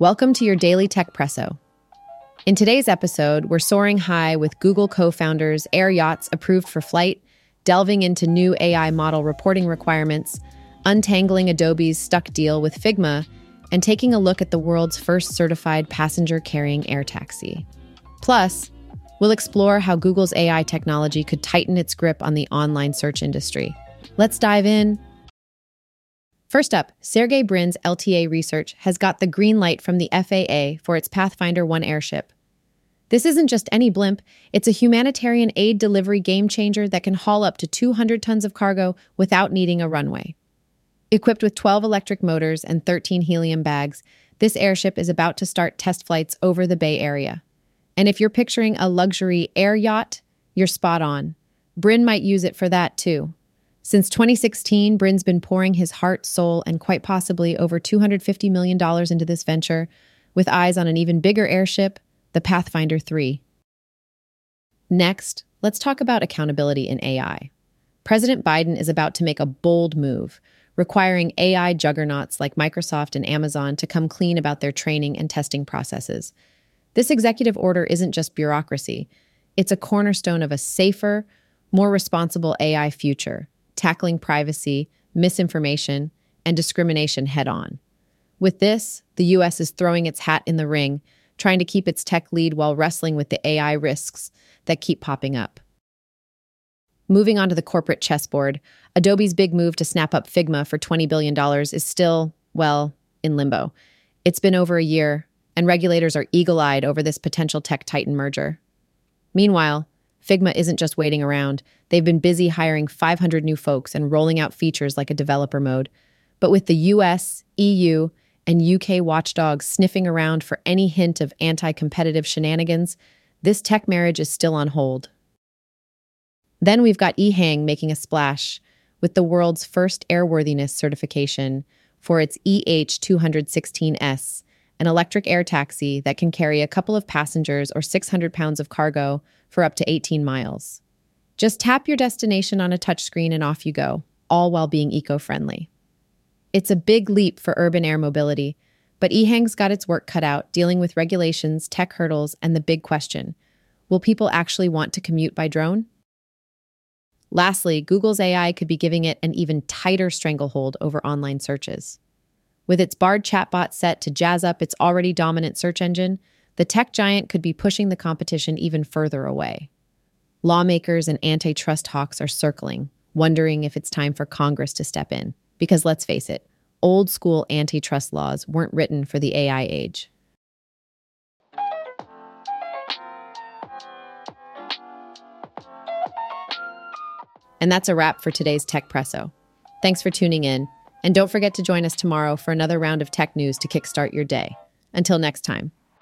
Welcome to your daily Techpresso. In today's episode, we're soaring high with Google co founders, Air Yachts approved for flight, delving into new AI model reporting requirements, untangling Adobe's stuck deal with Figma, and taking a look at the world's first certified passenger carrying air taxi. Plus, we'll explore how Google's AI technology could tighten its grip on the online search industry. Let's dive in First up, Sergey Brin's LTA research has got the green light from the FAA for its Pathfinder 1 airship. This isn't just any blimp, it's a humanitarian aid delivery game changer that can haul up to 200 tons of cargo without needing a runway. Equipped with 12 electric motors and 13 helium bags, this airship is about to start test flights over the Bay Area. And if you're picturing a luxury air yacht, you're spot on. Brin might use it for that too. Since 2016, Brin's been pouring his heart, soul, and quite possibly over $250 million into this venture, with eyes on an even bigger airship, the Pathfinder 3. Next, let's talk about accountability in AI. President Biden is about to make a bold move, requiring AI juggernauts like Microsoft and Amazon to come clean about their training and testing processes. This executive order isn't just bureaucracy, it's a cornerstone of a safer, more responsible AI future tackling privacy, misinformation, and discrimination head on. With this, the US is throwing its hat in the ring, trying to keep its tech lead while wrestling with the AI risks that keep popping up. Moving on to the corporate chessboard, Adobe's big move to snap up Figma for $20 billion is still, well, in limbo. It's been over a year, and regulators are eagle eyed over this potential tech titan merger. Meanwhile, Figma isn't just waiting around. They've been busy hiring 500 new folks and rolling out features like a developer mode. But with the US, EU, and UK watchdogs sniffing around for any hint of anti competitive shenanigans, this tech marriage is still on hold. Then we've got EHang making a splash with the world's first airworthiness certification for its EH216S, an electric air taxi that can carry a couple of passengers or 600 pounds of cargo for up to 18 miles. Just tap your destination on a touchscreen and off you go, all while being eco friendly. It's a big leap for urban air mobility, but EHang's got its work cut out dealing with regulations, tech hurdles, and the big question will people actually want to commute by drone? Lastly, Google's AI could be giving it an even tighter stranglehold over online searches. With its Bard chatbot set to jazz up its already dominant search engine, the tech giant could be pushing the competition even further away. Lawmakers and antitrust hawks are circling, wondering if it's time for Congress to step in. Because let's face it, old school antitrust laws weren't written for the AI age. And that's a wrap for today's Techpresso. Thanks for tuning in. And don't forget to join us tomorrow for another round of tech news to kickstart your day. Until next time.